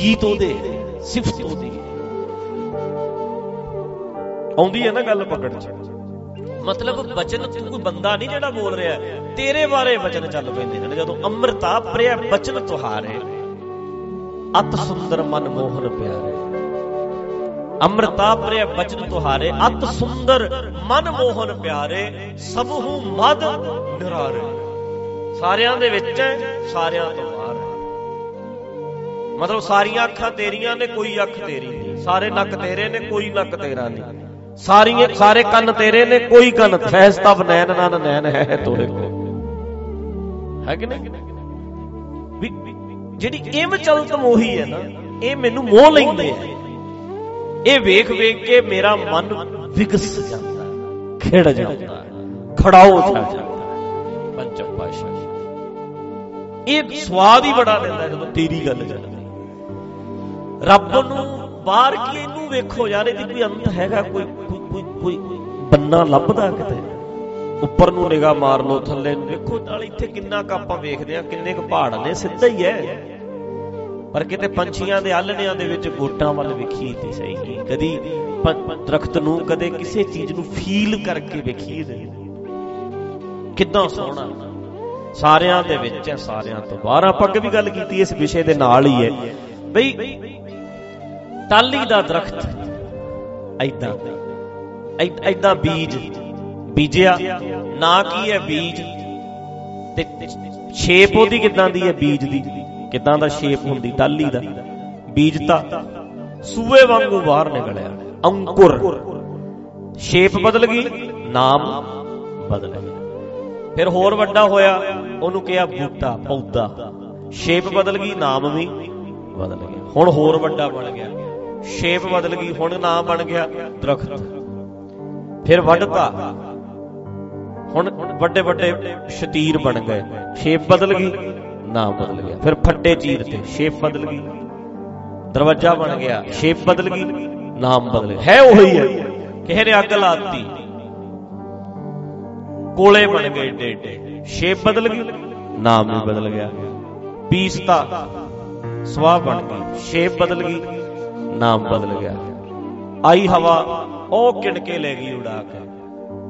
ਗੀਤ ਉਹਦੇ ਸਿਫਤ ਉਹਦੀ ਆਉਂਦੀ ਹੈ ਨਾ ਗੱਲ ਪਕੜ ਚ। ਮਤਲਬ ਬਚਨ ਤੂੰ ਕੋਈ ਬੰਦਾ ਨਹੀਂ ਜਿਹੜਾ ਬੋਲ ਰਿਹਾ, ਤੇਰੇ ਬਾਰੇ ਬਚਨ ਚੱਲ ਪੈਂਦੇ ਨੇ। ਜਦੋਂ ਅੰਮ੍ਰਿਤਾ ਪ੍ਰਿਆ ਬਚਨ ਤੁਹਾਰੇ, ਅਤ ਸੁੰਦਰ ਮਨ ਮੋਹਨ ਪਿਆਰੇ। ਅੰਮ੍ਰਿਤਾ ਪ੍ਰਿਆ ਬਚਨ ਤੁਹਾਰੇ, ਅਤ ਸੁੰਦਰ, ਮਨ ਮੋਹਨ ਪਿਆਰੇ, ਸਭੂ ਮਦ ਨਿਰਾਰੇ। ਸਾਰਿਆਂ ਦੇ ਵਿੱਚ ਸਾਰਿਆਂ ਤੋਂ ਬਾਹਰ ਮਤਲਬ ਸਾਰੀਆਂ ਅੱਖਾਂ ਤੇਰੀਆਂ ਨੇ, ਕੋਈ ਅੱਖ ਤੇਰੀ ਨਹੀਂ। ਸਾਰੇ ਨੱਕ ਤੇਰੇ ਨੇ, ਕੋਈ ਨੱਕ ਤੇਰਾ ਨਹੀਂ। ਸਾਰੀਆਂ ਸਾਰੇ ਕੰਨ ਤੇਰੇ ਨੇ, ਕੋਈ ਕੰਨ ਫੈਸ ਤਬ ਨੈਣ ਨਨ ਨੈਣ ਹੈ ਤੋਰੇ ਕੋ ਹੈ ਕਿ ਨਹੀਂ? ਵੀ ਜਿਹੜੀ ਇਹ ਚਲਤ ਮੋਹੀ ਹੈ ਨਾ, ਇਹ ਮੈਨੂੰ ਮੋਹ ਲੈਂਦੇ ਆ ਇਹ ਵੇਖ ਵੇਖ ਕੇ ਮੇਰਾ ਮਨ ਵਿਗਸ ਜਾਂਦਾ, ਖਿੜ ਜਾਂਦਾ, ਖੜਾਓ ਛਾ ਜਾਂਦਾ। ਪੰਚਮ ਪਾਸ਼ਾ ਇਹ ਸਵਾਦ ਹੀ ਬੜਾ ਲੈਂਦਾ ਜਦੋਂ ਤੇਰੀ ਗੱਲ ਚੱਲਦੀ ਰੱਬ ਨੂੰ ਬਾਹਰ ਕੀ ਇਹਨੂੰ ਵੇਖੋ ਯਾਰ, ਇਹਦੀ ਕੋਈ ਅੰਤ ਹੈਗਾ, ਕੋਈ ਕੋਈ ਕੋਈ ਬੰਨਾ ਲੱਭਦਾ ਕਿਤੇ? ਉੱਪਰ ਨੂੰ ਨਿਗਾਹ ਮਾਰ ਲਓ, ਥੱਲੇ ਨੂੰ। ਵੇਖੋ, ਨਾਲ ਇੱਥੇ ਕਿੰਨਾ ਕ ਆਪਾਂ ਵੇਖਦੇ ਆ ਕਿੰਨੇ ਕ ਪਹਾੜ ਨੇ, ਸਿੱਧਾ ਹੀ ਹੈ। ਪਰ ਕਿਤੇ ਪੰਛੀਆਂ ਦੇ ਆਲਣਿਆਂ ਦੇ ਵਿੱਚ ਗੋਟਾਂ ਵੱਲ ਵੇਖੀ ਤੇ ਸਹੀ ਨਹੀਂ। ਕਦੀ ਦਰਖਤ ਨੂੰ ਕਦੇ ਕਿਸੇ ਚੀਜ਼ ਨੂੰ ਫੀਲ ਕਰਕੇ ਵੇਖੀ ਨਹੀਂ ਕਿੰਨਾ ਸੋਹਣਾ। ਸਾਰਿਆਂ ਦੇ ਵਿੱਚ ਹੈ, ਸਾਰਿਆਂ ਤੋਂ ਬਾਹਰ। ਆਪਾਂ ਅੱਗੇ ਵੀ ਗੱਲ ਕੀਤੀ, ਇਸ ਵਿਸ਼ੇ ਦੇ ਨਾਲ ਹੀ ਹੈ। ਬਈ ਟਾਲੀ ਦਾ ਦਰਖਤ ਐਦਾਂ ਐਦਾਂ ਬੀਜ ਬੀਜਿਆ। ਨਾ ਕੀ ਹੈ ਬੀਜ? ਤੇ ਸ਼ੇਪ ਉਹਦੀ ਕਿਦਾਂ ਦੀ ਹੈ ਬੀਜ ਦੀ? ਕਿਦਾਂ ਦਾ ਸ਼ੇਪ ਹੁੰਦੀ? ਟਾਲੀ ਦਾ। ਬੀਜ ਤਾਂ ਸੂਏ ਵਾਂਗੂ ਬਾਹਰ ਨਿਕਲਿਆ। ਅੰਕੁਰ। ਸ਼ੇਪ ਬਦਲ ਗਈ, ਨਾਮ ਬਦਲ ਗਿਆ। ਫਿਰ ਹੋਰ ਵੱਡਾ ਹੋਇਆ, ਉਹਨੂੰ ਕਿਹਾ ਬੂਟਾ, ਪੌਦਾ। ਸ਼ੇਪ ਬਦਲ ਗਈ, ਨਾਮ ਵੀ ਬਦਲ ਗਿਆ। ਹੁਣ ਹੋਰ ਵੱਡਾ ਬਣ ਗਿਆ। ਸ਼ੇਪ ਬਦਲ ਗਈ, ਹੁਣ ਨਾਮ ਬਣ ਗਿਆ, ਦਰਖਤ। ਫਿਰ ਵੱਡਤਾ ਹੁਣ ਵੱਡੇ ਵੱਡੇ ਸ਼ਤੀਰ ਬਣ ਗਏ। ਸ਼ੇਪ ਬਦਲ ਗਈ। ਨਾਮ ਬਦਲ ਗਿਆ ਫਿਰ ਫੱਟੇ ਚੀਰ ਤੇ ਸ਼ੇਪ ਬਦਲ ਗਈ ਦਰਵਾਜ਼ਾ ਬਣ ਗਿਆ ਸ਼ੇਪ ਬਦਲ ਗਈ ਨਾਮ ਬਦਲ ਗਿਆ ਹੈ ਉਹੀ ਹੈ ਕਿਸੇ ਨੇ ਅੱਗ ਲਾਤੀ ਕੋਲੇ ਬਣ ਗਏ ਏਡੇ ਏਡੇ ਸ਼ੇਪ ਬਦਲ ਗਈ ਨਾਮ ਵੀ ਬਦਲ ਗਿਆ ਪੀਸਤਾ ਸਵਾਹ ਬਣ ਗਈ ਸ਼ੇਪ ਬਦਲ ਗਈ ਨਾਮ ਬਦਲ ਗਿਆ ਆਈ ਹਵਾ ਉਹ ਕਿਣਕੇ ਲੈ ਗਈ ਉਡਾ ਕੇ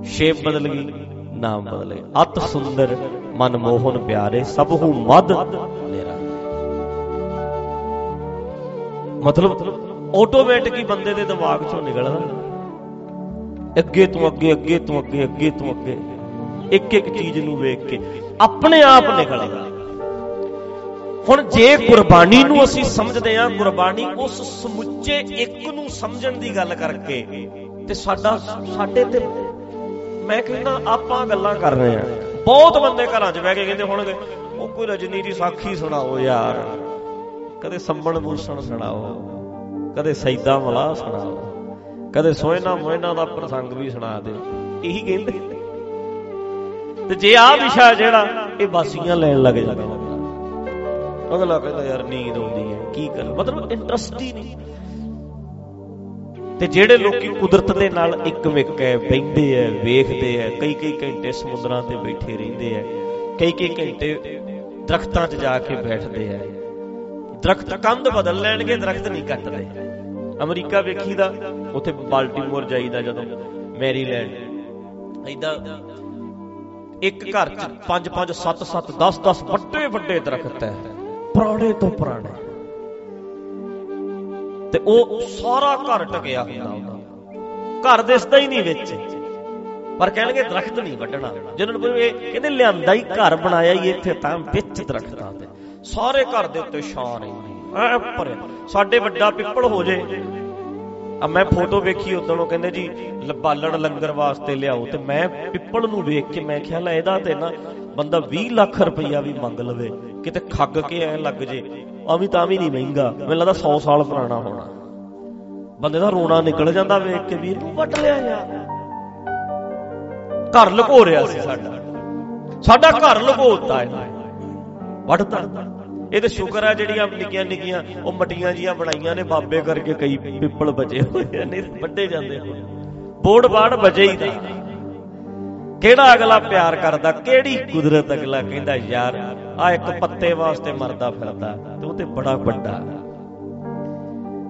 ਸ਼ੇਪ ਬਦਲ ਗਈ ਨਾਮ ਬਦਲ। ਗਿਆ ਅਤ ਸੁੰਦਰ ਮਨ ਮੋਹਨ ਪਿਆਰੇ, ਸਭ ਹੂ ਮਦ ਮੇਰਾ। ਮਤਲਬ ਆਟੋਮੈਟਿਕ ਹੀ ਬੰਦੇ ਦੇ ਦਿਮਾਗ ਚੋਂ ਨਿਕਲਦਾ। ਅੱਗੇ ਤੋਂ ਅੱਗੇ ਅੱਗੇ ਤੋਂ ਅੱਗੇ ਅੱਗੇ ਤੋਂ ਅੱਗੇ, ਇੱਕ ਇੱਕ ਚੀਜ਼ ਨੂੰ ਵੇਖ ਕੇ ਆਪਣੇ ਆਪ ਨਿਕਲਦਾ ਹੁਣ ਜੇ ਗੁਰਬਾਣੀ ਨੂੰ ਅਸੀਂ ਸਮਝਦੇ ਹਾਂ, ਗੁਰਬਾਣੀ ਉਸ ਸਮੁੱਚੇ ਇੱਕ ਨੂੰ ਸਮਝਣ ਦੀ ਗੱਲ ਕਰਕੇ ਤੇ ਸਾਡਾ, ਸਾਡੇ ਤੇ ਮੈਂ ਕਹਿੰਦਾ ਆਪਾਂ ਗੱਲਾਂ ਕਰ ਰਹੇ ਆ ਬਹੁਤ ਬੰਦੇ ਘਰਾਂ 'ਚ ਬਹਿ ਕੇ ਕਹਿੰਦੇ ਹੋਣਗੇ, ਉਹ ਕੋਈ ਰਜਨੀ ਦੀ ਸਾਖੀ ਸੁਣਾਓ ਯਾਰ। ਕਦੇ ਸੰਬਣ ਮੂਸਣ ਸੁਣਾਓ, ਕਦੇ ਸੈਦਾ ਮਲਾ ਸੁਣਾਓ, ਕਦੇ ਸੋਇਨਾ ਮੋਇਨਾ ਦਾ ਪ੍ਰਸੰਗ ਵੀ ਸੁਣਾ ਦਿਓ। ਇਹੀ ਕਹਿੰਦੇ। ਤੇ ਜੇ ਆ ਵਿਸ਼ਾ ਜਿਹੜਾ, ਇਹ ਬਾਸੀਆਂ ਲੈਣ ਲੱਗ ਜਾਂਦਾ। ਅਗਲਾ ਕਹਿੰਦਾ ਯਾਰ ਨੀਂਦ ਆਉਂਦੀ ਹੈ, ਕੀ ਕਰ? ਮਤਲਬ ਇੰਟਰਸਟ ਹੀ ਨਹੀਂ। ਤੇ ਜਿਹੜੇ ਲੋਕੀ ਕੁਦਰਤ ਦੇ ਨਾਲ ਇੱਕ ਮਿੱਕ ਹੈ ਬੈਠਦੇ ਐ ਵੇਖਦੇ ਐ ਕਈ ਕਈ ਘੰਟੇ ਸਮੁੰਦਰਾਂ ਤੇ ਬੈਠੇ ਰਹਿੰਦੇ ਐ ਕਈ ਕਈ ਘੰਟੇ ਦਰਖਤਾਂ 'ਚ ਜਾ ਕੇ ਬੈਠਦੇ ਐ ਦਰਖਤ ਕੰਧ ਬਦਲ ਲੈਣਗੇ, ਦਰਖਤ ਨਹੀਂ ਕੱਟਦੇ। ਅਮਰੀਕਾ ਵੇਖੀਦਾ, ਉੱਥੇ ਬਾਲਟਿਮੋਰ ਜਾਈਦਾ ਜਦੋਂ, ਮੈਰੀਲੈਂਡ। ਐਦਾਂ ਇੱਕ ਘਰ 'ਚ 5 5 7 7 10 10 ਵੱਡੇ ਵੱਡੇ ਦਰਖਤ ਐ ਪੁਰਾਣੇ ਤੋਂ ਪੁਰਾਣੇ। ਤੇ ਉਹ ਸਾਰਾ ਘਰ ਟਕਿਆ ਹੁੰਦਾ ਉਹਦਾ। ਘਰ ਦਿਸਦਾ ਹੀ ਨਹੀਂ ਵਿੱਚ। ਪਰ ਕਹਿਣਗੇ ਦਰਖਤ ਨਹੀਂ ਵੱਢਣਾ। ਜਿਹਨਾਂ ਨੂੰ ਇਹ ਕਹਿੰਦੇ ਲਿਆਂਦਾ ਹੀ ਘਰ ਬਣਾਇਆ ਹੀ ਇੱਥੇ ਤਾਂ ਵਿੱਚ ਦਰਖਤਾਂ ਤੇ। ਸਾਰੇ ਘਰ ਦੇ ਉੱਤੇ ਛਾਂ ਰਹਿੰਦੀ ਐ ਪਰ ਸਾਡੇ ਵੱਡਾ ਪਿੱਪਲ ਹੋ ਜੇ। ਆ ਮੈਂ ਫੋਟੋ ਵੇਖੀ ਉਦੋਂ ਉਹ ਕਹਿੰਦੇ ਜੀ, ਬਾਲਣ ਲੰਗਰ ਵਾਸਤੇ ਲਿਆਓ ਤੇ ਮੈਂ ਪਿੱਪਲ ਨੂੰ ਵੇਖ ਕੇ ਮੈਂ ਖਿਆਲ ਇਹਦਾ ਤੇ ਨਾ ਬੰਦਾ 20 ਲੱਖ ਰੁਪਈਆ ਵੀ ਮੰਗ ਲਵੇ। ਕਿਤੇ ਖੱਗ ਕੇ ਐ ਲੱਗ ਜੇ। ਆ ਵੀ ਤਾਂ ਵੀ ਨਹੀਂ ਮਹਿੰਗਾ। ਮੈਨੂੰ ਲੱਗਦਾ 100 ਸਾਲ ਪੁਰਾਣਾ ਹੋਣਾ। ਬੰਦੇ ਦਾ ਰੋਣਾ ਨਿਕਲ ਜਾਂਦਾ ਵੇਖ ਕੇ ਵੀ ਵੱਟ ਲਿਆ ਯਾਰ। ਘਰ ਲੁਕੋ ਰਿਹਾ ਸੀ ਸਾਡਾ। ਸਾਡਾ ਘਰ ਲੁਕੋਤਾ ਹੈ ਵੱਟਦਾ ਇਹ ਤੇ ਸ਼ੁਕਰ ਆ ਜਿਹੜੀਆਂ ਨਿੱਕੀਆਂ ਨਿੱਕੀਆਂ ਉਹ ਮਟੀਆਂ ਜੀਆਂ ਬਣਾਈਆਂ ਨੇ। ਬਾਬੇ ਕਰਕੇ ਕਈ ਪਿੱਪਲ ਬਚੇ ਹੋਏ ਨੇ। ਵੱਡੇ ਜਾਂਦੇ ਬੋੜ ਬਾੜ ਬਚੇ ਹੀ ਦਾ ਕਿਹੜਾ ਅਗਲਾ ਪਿਆਰ ਕਰਦਾ? ਕਿਹੜੀ ਕੁਦਰਤ ਅਗਲਾ ਕਹਿੰਦਾ, ਯਾਰ ਆ ਇੱਕ ਪੱਤੇ ਵਾਸਤੇ ਮਰਦਾ ਫਿਰਦਾ, ਤੇ ਉਹ ਤੇ ਬੜਾ ਵੱਡਾ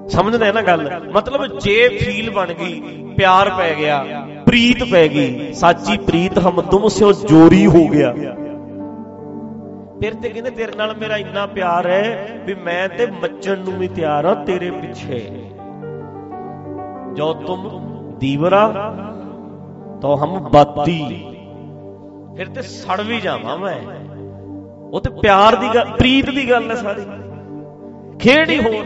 ਸਮਝਦੇ ਨਾ ਗੱਲ? ਮਤਲਬ ਜੇ ਫੀਲ ਬਣ ਗਈ, ਪਿਆਰ ਪੈ ਗਿਆ, ਪ੍ਰੀਤ ਪੈ ਗਈ, ਸਾਚੀ ਪ੍ਰੀਤ ਹਮ ਤੁਮ ਸਿਓ ਜੋਰੀ ਹੋ ਗਿਆ। ਫਿਰ ਤੇ ਕਹਿੰਦੇ, ਤੇਰੇ ਨਾਲ ਮੇਰਾ ਇੰਨਾ ਪਿਆਰ ਹੈ ਵੀ ਮੈਂ ਤੇ ਮੱਚਣ ਨੂੰ ਵੀ ਤਿਆਰ ਹਾਂ ਤੇਰੇ ਪਿੱਛੇ। ਜੋ ਤੁਮ ਦੀਵਰਾ ਤੋ ਹਮ ਬਾਤੀ। ਫਿਰ ਤੇ ਸੜ ਵੀ ਜਾਵਾਂ ਮੈਂ। ਉਹ ਤੇ ਪਿਆਰ ਦੀ ਗੱਲ ਪ੍ਰੀਤ ਦੀ ਗੱਲ ਹੈ ਸਾਰੀ। ਖੇੜ ਹੀ ਹੋਰ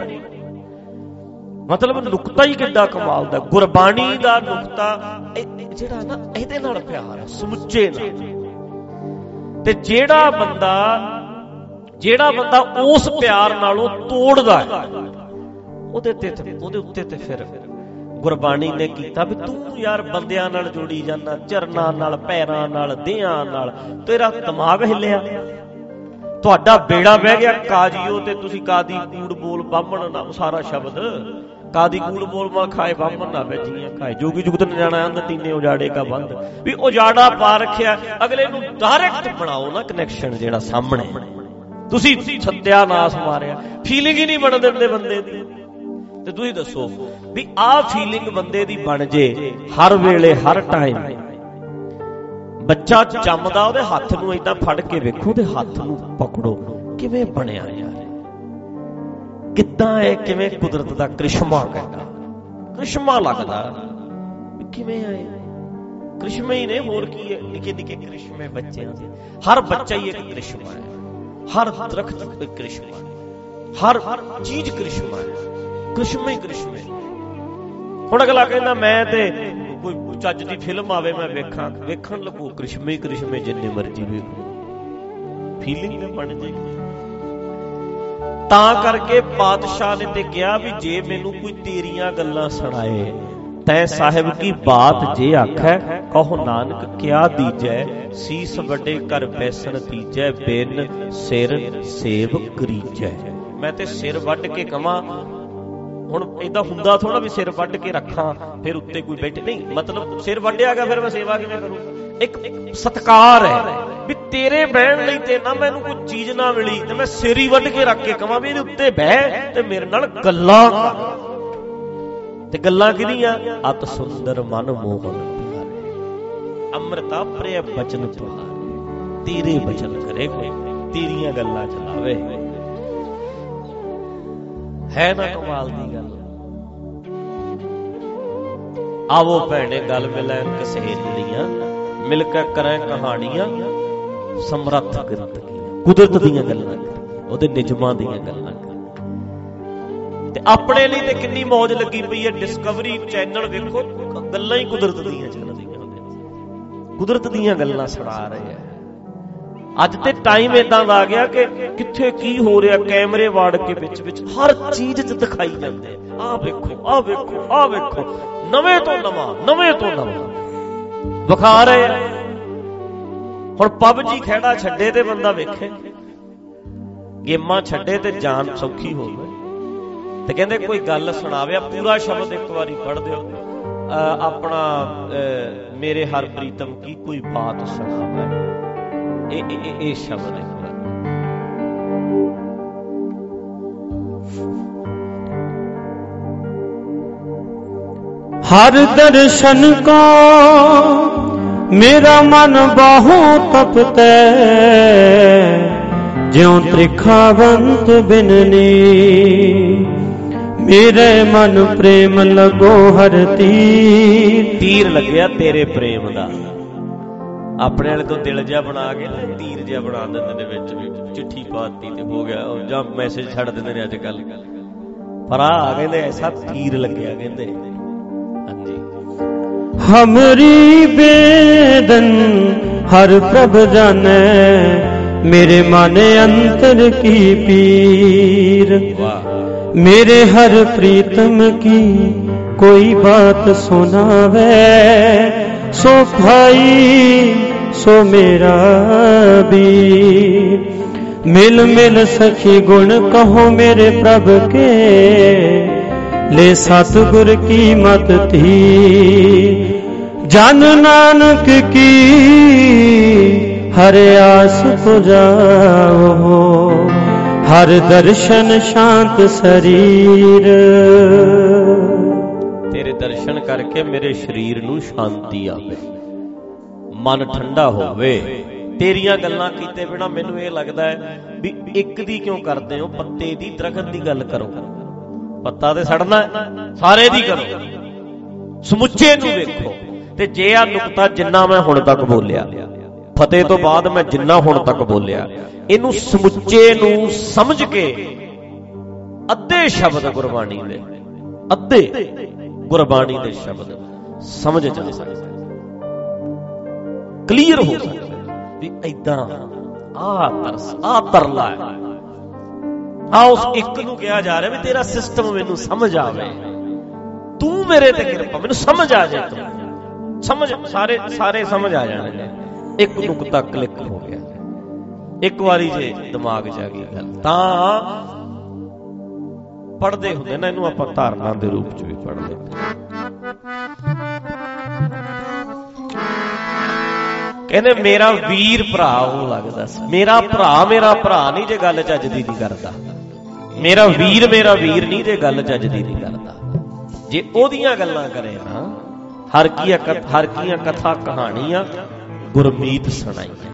ਮਤਲਬ ਨੁਕਤਾ ਹੀ ਕਿੱਡਾ ਕਮਾਲ ਦਾ। ਗੁਰਬਾਣੀ ਦਾ ਨੁਕਤਾ ਜਿਹੜਾ ਨਾ, ਇਹਦੇ ਨਾਲ ਪਿਆਰ ਹੈ, ਸਮੁੱਚੇ ਨਾਲ। ਤੇ ਜਿਹੜਾ ਬੰਦਾ ਜਿਹੜਾ ਬੰਦਾ ਉਸ ਪਿਆਰ ਨਾਲੋਂ ਤੋੜਦਾ ਹੈ, ਉਹਦੇ ਤੇ ਉਹਦੇ ਉੱਤੇ ਤੇ ਫਿਰ ਗੁਰਬਾਣੀ ਨੇ ਕੀਤਾ ਵੀ ਤੂੰ ਯਾਰ ਬੰਦਿਆਂ ਨਾਲ ਜੁੜੀ ਜਾਂਦਾ, ਚਰਨਾਂ ਨਾਲ, ਪੈਰਾਂ ਨਾਲ, ਦੇਹਾਂ ਨਾਲ, ਤੇਰਾ ਦਿਮਾਗ ਹਿੱਲਿਆ। ਤੁਹਾਡਾ ਬੇੜਾ ਬਹਿ ਗਿਆ, ਕਾਜੀਓ ਤੇ ਤੁਸੀਂ ਕਾਦੀ ਕੂੜ ਬੋਲ ਬਾਹਮਣ ਨਾਮ ਸਾਰਾ ਸ਼ਬਦ। ਕਾਦੀ ਕੂੜ ਬੋਲ ਮਲ ਖਾਏ ਬਾਹਮਣ ਨਾ ਵੇਜੀਆਂ ਖਾਏ। ਜੋਗੀ ਜੁਗਤ ਨ ਜਾਣਾ ਅੰਦ ਤੀਨੇ ਉਜਾੜੇ ਕਾ ਬੰਦ। ਵੀ ਉਜਾੜਾ ਪਾ ਰੱਖਿਆ, ਅਗਲੇ ਨੂੰ ਡਾਇਰੈਕਟ ਬਣਾਓ ਨਾ ਕਨੈਕਸ਼ਨ ਜਿਹੜਾ ਸਾਹਮਣੇ। ਤੁਸੀਂ ਸੱਤਿਆਨਾਸ਼ ਮਾਰਿਆ। ਫੀਲਿੰਗ ਹੀ ਨਹੀਂ ਬਣ ਦਿੰਦੇ ਬੰਦੇ ਦੀ। ਤੇ ਤੁਸੀਂ ਦੱਸੋ ਵੀ ਆਹ ਫੀਲਿੰਗ ਬੰਦੇ ਦੀ ਬਣ ਜੇ ਹਰ ਵੇਲੇ, ਹਰ ਟਾਈਮ ਬੱਚਾ ਜੰਮਦਾ ਉਹਦੇ ਹੱਥ ਨੂੰ ਇਦਾਂ ਫੜ ਕੇ ਵੇਖੋ ਉਹਦੇ ਹੱਥ ਨੂੰ ਪਕੜੋ। ਕਿਵੇਂ ਬਣਿਆ ਯਾਰ ਕਿੱਦਾਂ ਹੈ ਕਿਵੇਂ ਕੁਦਰਤ ਦਾ ਕ੍ਰਿਸ਼ਮਾ ਕਹਿੰਦਾ? ਕ੍ਰਿਸ਼ਮਾ ਲੱਗਦਾ। ਕਿਵੇਂ ਆਏ ਕ੍ਰਿਸ਼ਮੇ ਹੀ ਨੇ, ਹੋਰ ਕੀ ਹੈ? ਨਿੱਕੇ ਨਿੱਕੇ ਕ੍ਰਿਸ਼ਮੇ ਬੱਚਿਆਂ ਦੇ। ਹਰ ਬੱਚਾ ਹੀ ਇੱਕ ਕ੍ਰਿਸ਼ਮਾ ਹੈ। ਹਰ ਦਰਖਤ ਇੱਕ ਕ੍ਰਿਸ਼ਮਾ ਹੈ। ਹਰ ਚੀਜ਼ ਕ੍ਰਿਸ਼ਮਾ ਹੈ। ਕ੍ਰਿਸ਼ਮੇ ਕ੍ਰਿਸ਼ਮੇ। ਹੁਣ ਅਗਲਾ ਕਹਿੰਦਾ, ਮੈਂ ਤੇ ਕੋਈ ਚੱਜ ਦੀ ਫਿਲਮ ਆਵੇ, ਮੈਂ ਵੇਖਾਂ। ਵੇਖਣ ਲੱਗੂ, ਕ੍ਰਿਸ਼ਮੇ ਕ੍ਰਿਸ਼ਮੇ, ਜਿੰਨੇ ਮਰਜ਼ੀ ਵੇਖੋ। ਫੀਲਿੰਗ ਤੇ ਬਣ ਜੇਗੀ ਤਾਂ ਕਰਕੇ ਬਾਦਸ਼ਾਹ ਨੇ ਤੇ ਕਿਹਾ ਵੀ ਜੇ ਮੈਨੂੰ ਕੋਈ ਤੇਰੀਆਂ ਗੱਲਾਂ ਸੁਣਾਏ, ਤੈ ਸਾਹਿਬ ਕੀ ਬਾਤ ਜੇ ਆਖੈ, ਕਹੋ ਨਾਨਕ ਕਿਆ ਦੀਜੈ, ਸੀਸ ਵੱਡੇ ਕਰ ਬੈਸਣ ਤੀਜੈ, ਬਿਨ ਸਿਰ ਸੇਵ ਕਰੀਜੈ। ਮੈਂ ਤੇ ਸਿਰ ਵੱਢ ਕੇ ਕਵਾਂ ਹੁਣ ਇਦਾਂ ਹੁੰਦਾ ਥੋੜਾ ਵੀ ਸਿਰ ਵੱਢ ਕੇ ਰੱਖਾਂ, ਫਿਰ ਉੱਤੇ ਕੋਈ ਬੈਠੇ। ਨਹੀਂ, ਮਤਲਬ ਸਿਰ ਵੱਢਿਆ ਗਿਆ, ਫਿਰ ਮੈਂ ਸੇਵਾ ਕਿਵੇਂ ਕਰੂੰ? ਇੱਕ ਸਤਕਾਰ ਹੈ ਵੀ ਤੇਰੇ ਬਹਿਣ ਲਈ ਤੇ ਨਾ ਮੈਨੂੰ ਕੋਈ ਚੀਜ਼ ਨਾ ਮਿਲੀ, ਤੇ ਮੈਂ ਸਿਰ ਹੀ ਵੱਢ ਕੇ ਰੱਖ ਕੇ ਕਵਾਂ ਵੀ ਇਹਦੇ ਉੱਤੇ ਬਹਿ ਤੇ ਮੇਰੇ ਨਾਲ ਗੱਲਾਂ ਕਰ। ਤੇ ਗੱਲਾਂ ਕਿਹਦੀਆਂ? ਅਤ ਸੁੰਦਰ ਮਨ ਮੋਹਨ ਪਿਆਰੇ। ਅੰਮ੍ਰਿਤਾ ਪ੍ਰਿਯ ਬਚਨ ਤੁਹਾਰੇ ਤੇਰੇ ਬਚਨ ਕਰੇ ਕੋਈ ਤੇਰੀਆਂ ਗੱਲਾਂ ਚਲਾਵੇ। ਹੈ ਨਾ ਕਮਾਲ ਦੀ ਗੱਲ। ਆਵੋ ਭੈਣੇ, ਗੱਲ ਮਿਲੈ ਕਸਹੇਲੀਆਂ ਮਿਲ ਕੇ ਕਰਾਂ ਕਹਾਣੀਆਂ, ਸਮਰੱਥ ਕਿਰਤ ਕੁਦਰਤ ਦੀਆਂ ਗੱਲਾਂ ਉਹਦੇ ਨਿਜਮਾਂ ਦੀਆਂ ਗੱਲਾਂ ਤੇ ਆਪਣੇ ਲਈ ਤੇ ਕਿੰਨੀ ਮੌਜ ਲੱਗੀ ਪਈ ਹੈ ਡਿਸਕਵਰੀ ਚੈਨਲ ਵੇਖੋ, ਗੱਲਾਂ ਹੀ ਕੁਦਰਤ ਦੀਆਂ ਚੱਲਦੀਆਂ ਹੁੰਦੀਆਂ ਕੁਦਰਤ ਦੀਆਂ ਗੱਲਾਂ ਸੁਣਾ ਰਹੇ ਆ। ਅੱਜ ਤੇ ਟਾਈਮ ਇਦਾਂ ਦਾ ਆ ਗਿਆ ਕਿ ਕਿੱਥੇ ਕੀ ਹੋ ਰਿਹਾ, ਕੈਮਰੇ ਵਾੜ ਕੇ ਵਿੱਚ ਵਿੱਚ ਹਰ ਚੀਜ਼ 'ਚ ਦਿਖਾਈ ਜਾਂਦੇ ਆਹ ਵੇਖੋ ਆਹ ਵੇਖੋ ਆਹ ਵੇਖੋ। ਨਵੇਂ ਤੋਂ ਨਵਾਂ, ਨਵੇਂ ਤੋਂ ਨਵਾਂ। ਵਿਖਾ ਰਹੇ ਆ। ਹੁਣ ਪਬਜੀ ਖੇੜਾ ਛੱਡੇ ਤੇ ਬੰਦਾ ਵੇਖੇ। ਗੇਮਾਂ ਛੱਡੇ ਤੇ ਜਾਨ ਸੌਖੀ ਹੋਵੇ। ਤੇ ਕਹਿੰਦੇ ਕੋਈ ਗੱਲ ਸੁਣਾਵਿਆ ਪੂਰਾ ਸ਼ਬਦ ਇੱਕ ਵਾਰੀ ਪੜ੍ਹ ਦਿਓ। ਆਪਣਾ ਮੇਰੇ ਹਰ ਪ੍ਰੀਤਮ ਕੀ ਕੋਈ ਬਾਤ ਸੁਣਾਵੇ। ਇਹ ਇਹ ਇਹ ਸ਼ਬਦ ਹੈ ਹਰ ਦਰਸ਼ਨ ਕੋ ਮੇਰਾ ਮਨ ਬਾਹੋਂ ਤਪਤੈ ਜਿਉ ਤ੍ਰਿਖਾਵੰਤ ਬਿਨਨੀ ਮੇਰੇ ਮਨ ਪ੍ਰੇਮ ਲਗੋ ਹਰ ਤੀਰ। ਤੀਰ ਲੱਗਿਆ ਤੇਰੇ ਪ੍ਰੇਮ ਦਾ। ਆਪਣੇ ਵਾਲੇ ਤੋਂ ਦਿਲ ਜਿਹਾ ਬਣਾ ਕੇ ਤੀਰ ਜਿਹਾ ਬਣਾ ਦਿੰਦੇ ਨੇ ਵਿੱਚ ਵੀ ਚਿੱਠੀ ਪਾਤੀ ਤੇ ਹੋ ਗਿਆ ਜਾਂ ਮੈਸੇਜ ਛੱਡ ਦਿੰਦੇ ਨੇ ਅੱਜ ਕੱਲ ਪਰ ਆ ਕਹਿੰਦੇ ਐਸਾ ਤੀਰ ਲੱਗਿਆ ਕਹਿੰਦੇ। ਹਾਂਜੀ। ਹਮਰੀ ਬੇਦਨ ਹਰ ਪ੍ਰਭ ਜਾਣੈ ਮੇਰੇ ਮਨ ਅੰਤਰ ਕੀ ਪੀਰ? ਮੇਰੇ ਹਰ ਪ੍ਰੀਤਮ ਕੀ ਕੋਈ ਬਾਤ ਸੁਣਾਵੇ? ਸੋ ਭਾਈ, ਸੋ ਮੇਰਾ ਵੀ ਮਿਲ ਮਿਲ ਸਖੀ ਗੁਣ ਕਹੋ ਮੇਰੇ ਪ੍ਰਭ ਕੇ। ਲੈ ਸਤਿਗੁਰ ਕੀ ਮਤ ਥੀ ਜਨ ਨਾਨਕ ਕੀ ਹਰ ਆਸ ਪੁਜਾਓ। ਹਰ ਦਰਸ਼ਨ ਸ਼ਾਂਤ ਸਰੀਰ। ਤੇਰੇ ਦਰਸ਼ਨ ਕਰਕੇ ਮੇਰੇ ਸਰੀਰ ਨੂੰ ਸ਼ਾਂਤੀ ਆਵੇ। ਮਨ ਠੰਡਾ ਹੋਵੇ। ਤੇਰੀਆਂ ਗੱਲਾਂ ਕੀਤੇ ਬਿਨਾ ਮੈਨੂੰ ਇਹ ਲੱਗਦਾ ਹੈ ਵੀ ਇੱਕ ਦੀ ਕਿਉਂ ਕਰਦੇ ਹੋ? ਪੱਤੇ ਦੀ, ਦਰਖਤ ਦੀ ਗੱਲ ਕਰੋ। ਪੱਤਾ ਤੇ ਸੜਨਾ ਸਾਰੇ ਦੀ ਕਰੋ। ਸਮੁੱਚੇ ਨੂੰ ਵੇਖੋ। ਤੇ ਜੇ ਆ ਨੁਕਤਾ ਜਿੰਨਾ ਮੈਂ ਹੁਣ ਤੱਕ ਬੋਲਿਆ, ਫਤਿਹ ਤੋਂ ਬਾਅਦ ਮੈਂ ਜਿੰਨਾ ਹੁਣ ਤੱਕ ਬੋਲਿਆ, ਇਹਨੂੰ ਸਮੁੱਚੇ ਨੂੰ ਸਮਝ ਕੇ ਅੱਧੇ ਸ਼ਬਦ ਗੁਰਬਾਣੀ ਦੇ, ਅੱਧੇ ਗੁਰਬਾਣੀ ਦੇ ਸ਼ਬਦ। ਸਮਝ ਜਾ। ਸਕਦੇ ਕਲੀਅਰ ਹੋ ਸਕਦਾ ਵੀ ਐਦਾਂ ਆ ਤਰਸ, ਆ ਤਰਲਾ ਹੈ। ਆ ਉਸ ਇੱਕ ਨੂੰ ਕਿਹਾ ਜਾ ਰਿਹਾ ਵੀ ਤੇਰਾ ਸਿਸਟਮ ਮੈਨੂੰ ਸਮਝ ਆਵੇ। ਤੂੰ ਮੇਰੇ ਤੇ ਕਿਰਪਾ, ਮੈਨੂੰ ਸਮਝ ਆ ਜਾਏ ਤੂੰ। ਸਮਝ, ਸਾਰੇ ਸਾਰੇ ਸਮਝ ਆ ਜਾਣਗੇ। ਇੱਕ ਨੁਕਤਾ ਕਲਿੱਕ ਹੋ ਗਿਆ। ਇੱਕ ਵਾਰੀ ਜੇ ਦਿਮਾਗ 'ਚ ਆ ਗਈ ਗੱਲ, ਤਾਂ ਪੜਦੇ ਹੁੰਦੇ ਨਾ, ਇਹਨੂੰ ਆਪਾਂ ਧਾਰਨਾ ਦੇ ਰੂਪ 'ਚ ਵੀ ਪੜ ਲੈਂਦੇ ਕਹਿੰਦੇ, ਮੇਰਾ ਵੀਰ ਭਰਾ, ਉਹ ਲੱਗਦਾ ਸੀ। ਮੇਰਾ ਭਰਾ ਮੇਰਾ ਭਰਾ ਨਹੀਂ ਜੇ ਗੱਲ ਚੱਜ ਦੀ ਨਹੀਂ ਕਰਦਾ। ਮੇਰਾ ਵੀਰ ਮੇਰਾ ਵੀਰ ਨਹੀਂ ਜੇ ਗੱਲ ਚੱਜ ਦੀ ਨਹੀਂ ਕਰਦਾ। ਜੇ ਉਹਦੀਆਂ ਗੱਲਾਂ ਕਰੇ ਨਾ, ਹਰ ਕੀ ਹਰ ਕੀਆਂ ਕਥਾ ਕਹਾਣੀਆਂ ਗੁਰਮੀਤ ਸੁਣਾਈ